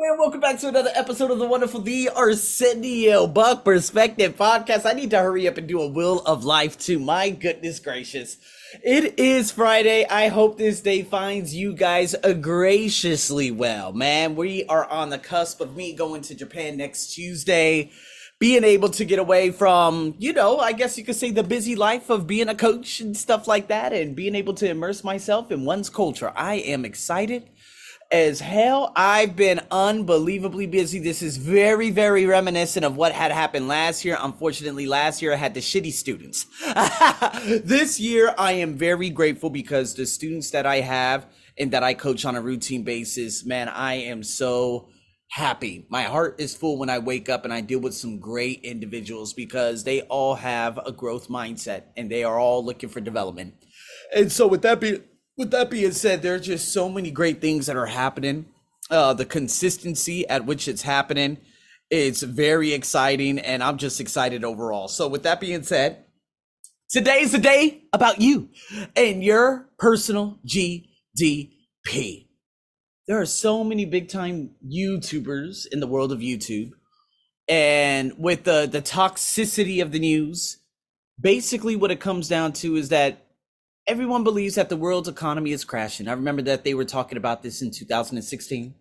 man, welcome back to another episode of the wonderful The Arsenio Buck Perspective Podcast. I need to hurry up and do a Will of Life too. My goodness gracious. It is Friday. I hope this day finds you guys graciously well, man. We are on the cusp of me going to Japan next Tuesday being able to get away from, you know, I guess you could say the busy life of being a coach and stuff like that and being able to immerse myself in one's culture. I am excited as hell. I've been unbelievably busy. This is very, very reminiscent of what had happened last year. Unfortunately, last year I had the shitty students. this year I am very grateful because the students that I have and that I coach on a routine basis, man, I am so happy. My heart is full when I wake up and I deal with some great individuals because they all have a growth mindset and they are all looking for development. And so with that being with that being said, there are just so many great things that are happening. Uh, the consistency at which it's happening is very exciting, and I'm just excited overall. So, with that being said, today's the day about you and your personal GDP there are so many big time YouTubers in the world of YouTube. And with the, the toxicity of the news, basically what it comes down to is that everyone believes that the world's economy is crashing. I remember that they were talking about this in 2016.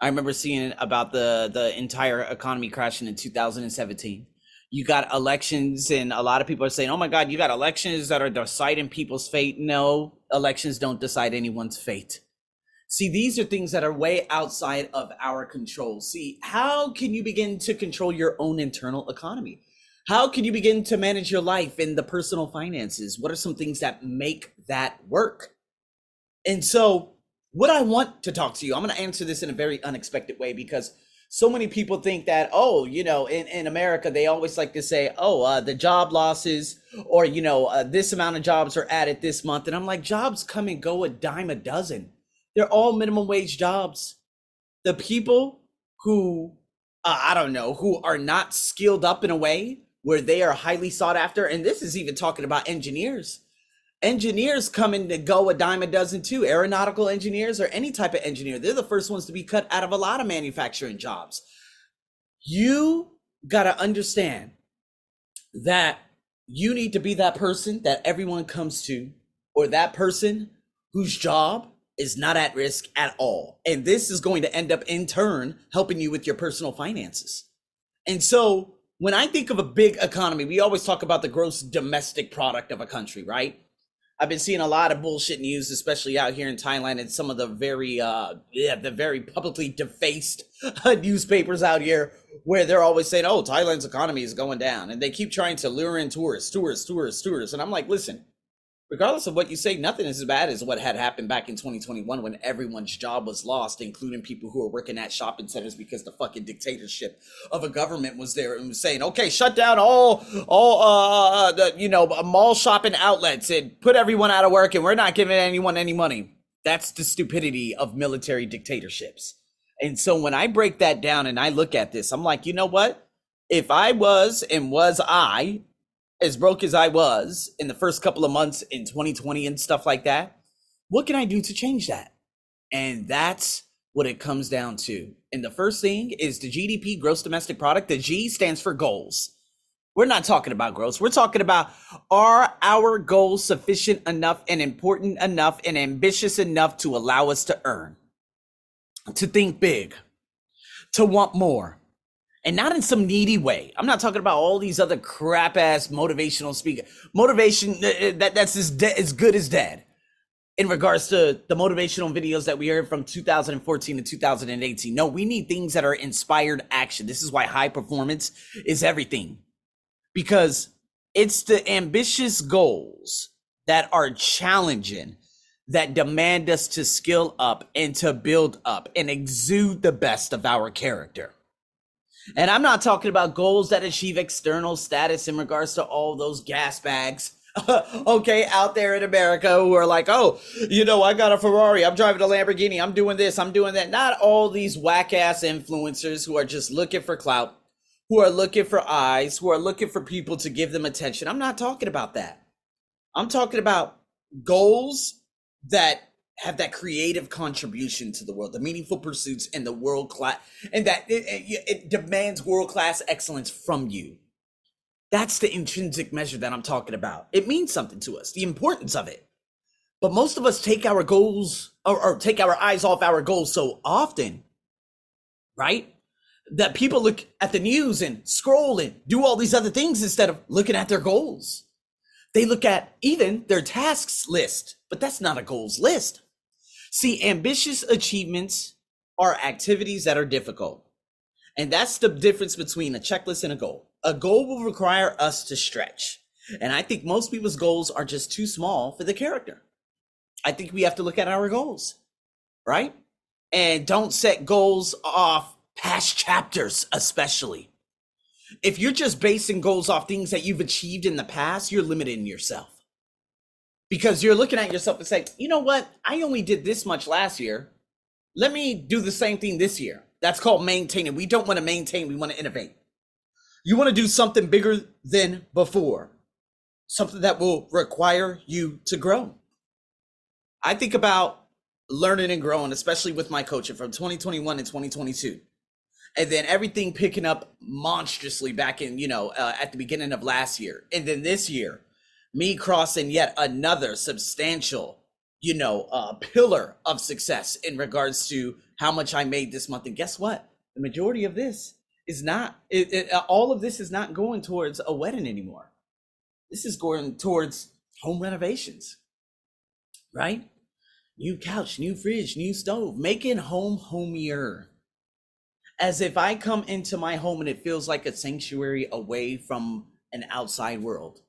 I remember seeing about the, the entire economy crashing in 2017. You got elections, and a lot of people are saying, oh my God, you got elections that are deciding people's fate. No, elections don't decide anyone's fate See, these are things that are way outside of our control. See, how can you begin to control your own internal economy? How can you begin to manage your life and the personal finances? What are some things that make that work? And so, what I want to talk to you, I'm going to answer this in a very unexpected way because so many people think that, oh, you know, in, in America, they always like to say, oh, uh, the job losses, or, you know, uh, this amount of jobs are added this month. And I'm like, jobs come and go a dime a dozen they're all minimum wage jobs. The people who, uh, I don't know, who are not skilled up in a way where they are highly sought after, and this is even talking about engineers. Engineers come in to go a dime a dozen too. Aeronautical engineers or any type of engineer, they're the first ones to be cut out of a lot of manufacturing jobs. You got to understand that you need to be that person that everyone comes to, or that person whose job is not at risk at all. And this is going to end up in turn helping you with your personal finances. And so when I think of a big economy, we always talk about the gross domestic product of a country, right? I've been seeing a lot of bullshit news, especially out here in Thailand and some of the very, uh, yeah, the very publicly defaced newspapers out here where they're always saying, oh, Thailand's economy is going down. And they keep trying to lure in tourists, tourists, tourists, tourists. And I'm like, listen, regardless of what you say, nothing is as bad as what had happened back in 2021 when everyone's job was lost, including people who were working at shopping centers because the fucking dictatorship of a government was there and was saying, "Okay, shut down all all uh, uh the you know mall shopping outlets and put everyone out of work, and we're not giving anyone any money." That's the stupidity of military dictatorships. And so when I break that down and I look at this, I'm like, you know what? If I was and was I as broke as I was in the first couple of months in 2020 and stuff like that, what can I do to change that? And that's what it comes down to. And the first thing is the GDP, gross domestic product. The G stands for goals. We're not talking about gross. We're talking about are our goals sufficient enough and important enough and ambitious enough to allow us to earn, to think big, to want more, and not in some needy way. I'm not talking about all these other crap ass motivational speaker motivation uh, uh, that that's as de- as good as dead. In regards to the motivational videos that we heard from 2014 to 2018, no, we need things that are inspired action. This is why high performance is everything, because it's the ambitious goals that are challenging that demand us to skill up and to build up and exude the best of our character. And I'm not talking about goals that achieve external status in regards to all those gas bags. okay, out there in America who are like, oh, you know, I got a Ferrari, I'm driving a Lamborghini, I'm doing this, I'm doing that. Not all these whack ass influencers who are just looking for clout, who are looking for eyes, who are looking for people to give them attention. I'm not talking about that. I'm talking about goals that have that creative contribution to the world, the meaningful pursuits and the world class, and that it, it, it demands world class excellence from you. That's the intrinsic measure that I'm talking about. It means something to us, the importance of it. But most of us take our goals or, or take our eyes off our goals so often, right? That people look at the news and scroll and do all these other things instead of looking at their goals. They look at even their tasks list, but that's not a goals list. See, ambitious achievements are activities that are difficult. And that's the difference between a checklist and a goal. A goal will require us to stretch. And I think most people's goals are just too small for the character. I think we have to look at our goals, right? And don't set goals off past chapters, especially. If you're just basing goals off things that you've achieved in the past, you're limiting yourself. Because you're looking at yourself and saying, you know what? I only did this much last year. Let me do the same thing this year. That's called maintaining. We don't want to maintain, we want to innovate. You want to do something bigger than before, something that will require you to grow. I think about learning and growing, especially with my coaching from 2021 and 2022. And then everything picking up monstrously back in, you know, uh, at the beginning of last year. And then this year, me crossing yet another substantial, you know, uh, pillar of success in regards to how much I made this month. And guess what? The majority of this is not, it, it, all of this is not going towards a wedding anymore. This is going towards home renovations, right? new couch, new fridge, new stove, making home homier. As if I come into my home and it feels like a sanctuary away from an outside world.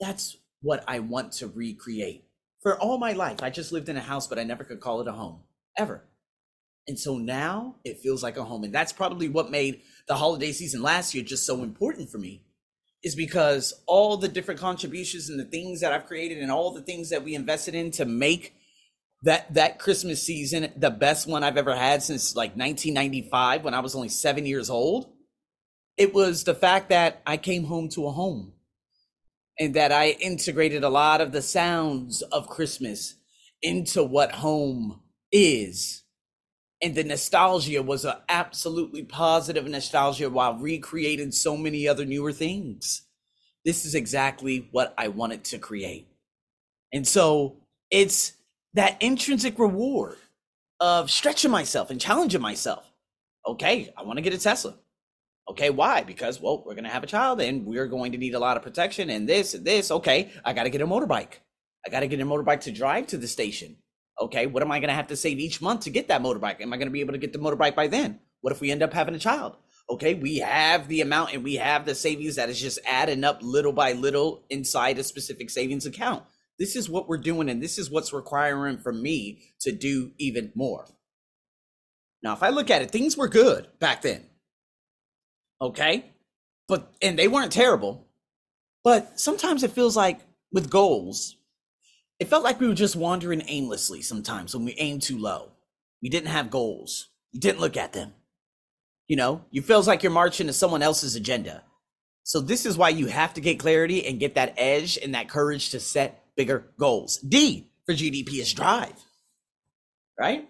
That's what I want to recreate. For all my life, I just lived in a house, but I never could call it a home, ever. And so now it feels like a home. And that's probably what made the holiday season last year just so important for me, is because all the different contributions and the things that I've created and all the things that we invested in to make that that Christmas season, the best one I've ever had since like 1995 when I was only 7 years old. It was the fact that I came home to a home and that I integrated a lot of the sounds of Christmas into what home is. And the nostalgia was an absolutely positive nostalgia while recreating so many other newer things. This is exactly what I wanted to create. And so it's that intrinsic reward of stretching myself and challenging myself. Okay, I want to get a Tesla. Okay, why? Because, well, we're going to have a child and we're going to need a lot of protection and this and this. Okay, I got to get a motorbike. I got to get a motorbike to drive to the station. Okay, what am I going to have to save each month to get that motorbike? Am I going to be able to get the motorbike by then? What if we end up having a child? Okay, we have the amount and we have the savings that is just adding up little by little inside a specific savings account. This is what we're doing, and this is what's requiring from me to do even more. Now, if I look at it, things were good back then. Okay. But, and they weren't terrible. But sometimes it feels like with goals, it felt like we were just wandering aimlessly sometimes when we aimed too low. We didn't have goals, you didn't look at them. You know, you feels like you're marching to someone else's agenda. So this is why you have to get clarity and get that edge and that courage to set bigger goals. D for GDP is drive, right?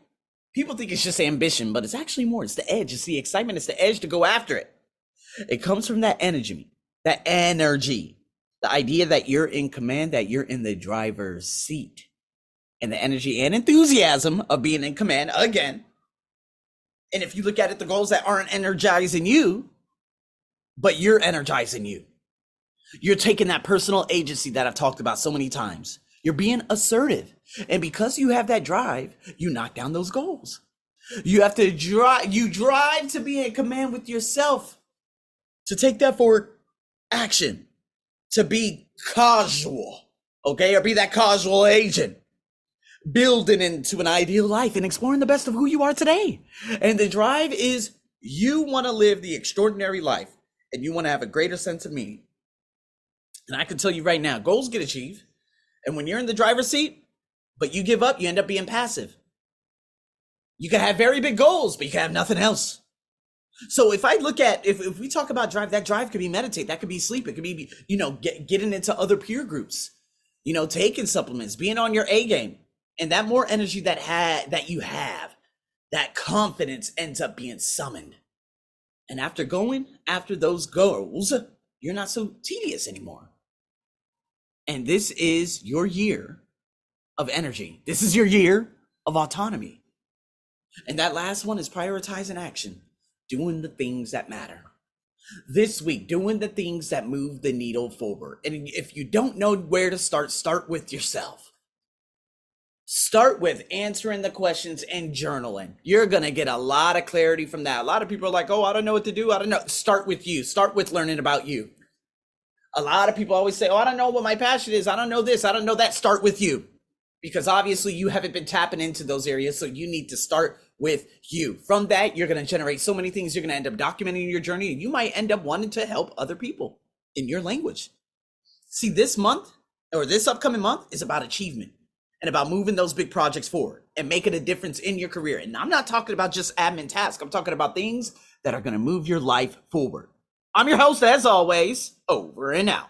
People think it's just ambition, but it's actually more. It's the edge, it's the excitement, it's the edge to go after it. It comes from that energy, that energy, the idea that you're in command, that you're in the driver's seat, and the energy and enthusiasm of being in command again. And if you look at it, the goals that aren't energizing you, but you're energizing you. You're taking that personal agency that I've talked about so many times. You're being assertive. And because you have that drive, you knock down those goals. You have to drive, you drive to be in command with yourself, to take that for action, to be casual, okay, or be that casual agent, building into an ideal life and exploring the best of who you are today. And the drive is you want to live the extraordinary life and you want to have a greater sense of meaning. And I can tell you right now, goals get achieved. And when you're in the driver's seat, but you give up, you end up being passive. You can have very big goals, but you can have nothing else. So if I look at if, if we talk about drive, that drive could be meditate, that could be sleep, it could be you know get, getting into other peer groups, you know taking supplements, being on your A game, And that more energy that had that you have, that confidence ends up being summoned. And after going after those goals, you're not so tedious anymore. And this is your year of energy. This is your year of autonomy. And that last one is prioritizing action, doing the things that matter. This week, doing the things that move the needle forward. And if you don't know where to start, start with yourself. Start with answering the questions and journaling. You're going to get a lot of clarity from that. A lot of people are like, oh, I don't know what to do. I don't know. Start with you. Start with learning about you. A lot of people always say, oh, I don't know what my passion is. I don't know this. I don't know that. Start with you because obviously you haven't been tapping into those areas. So you need to start with you. From that, you're going to generate so many things. You're going to end up documenting your journey. And you might end up wanting to help other people in your language. See, this month or this upcoming month is about achievement and about moving those big projects forward and making a difference in your career. And I'm not talking about just admin tasks, I'm talking about things that are going to move your life forward. I'm your host, as always, over and out.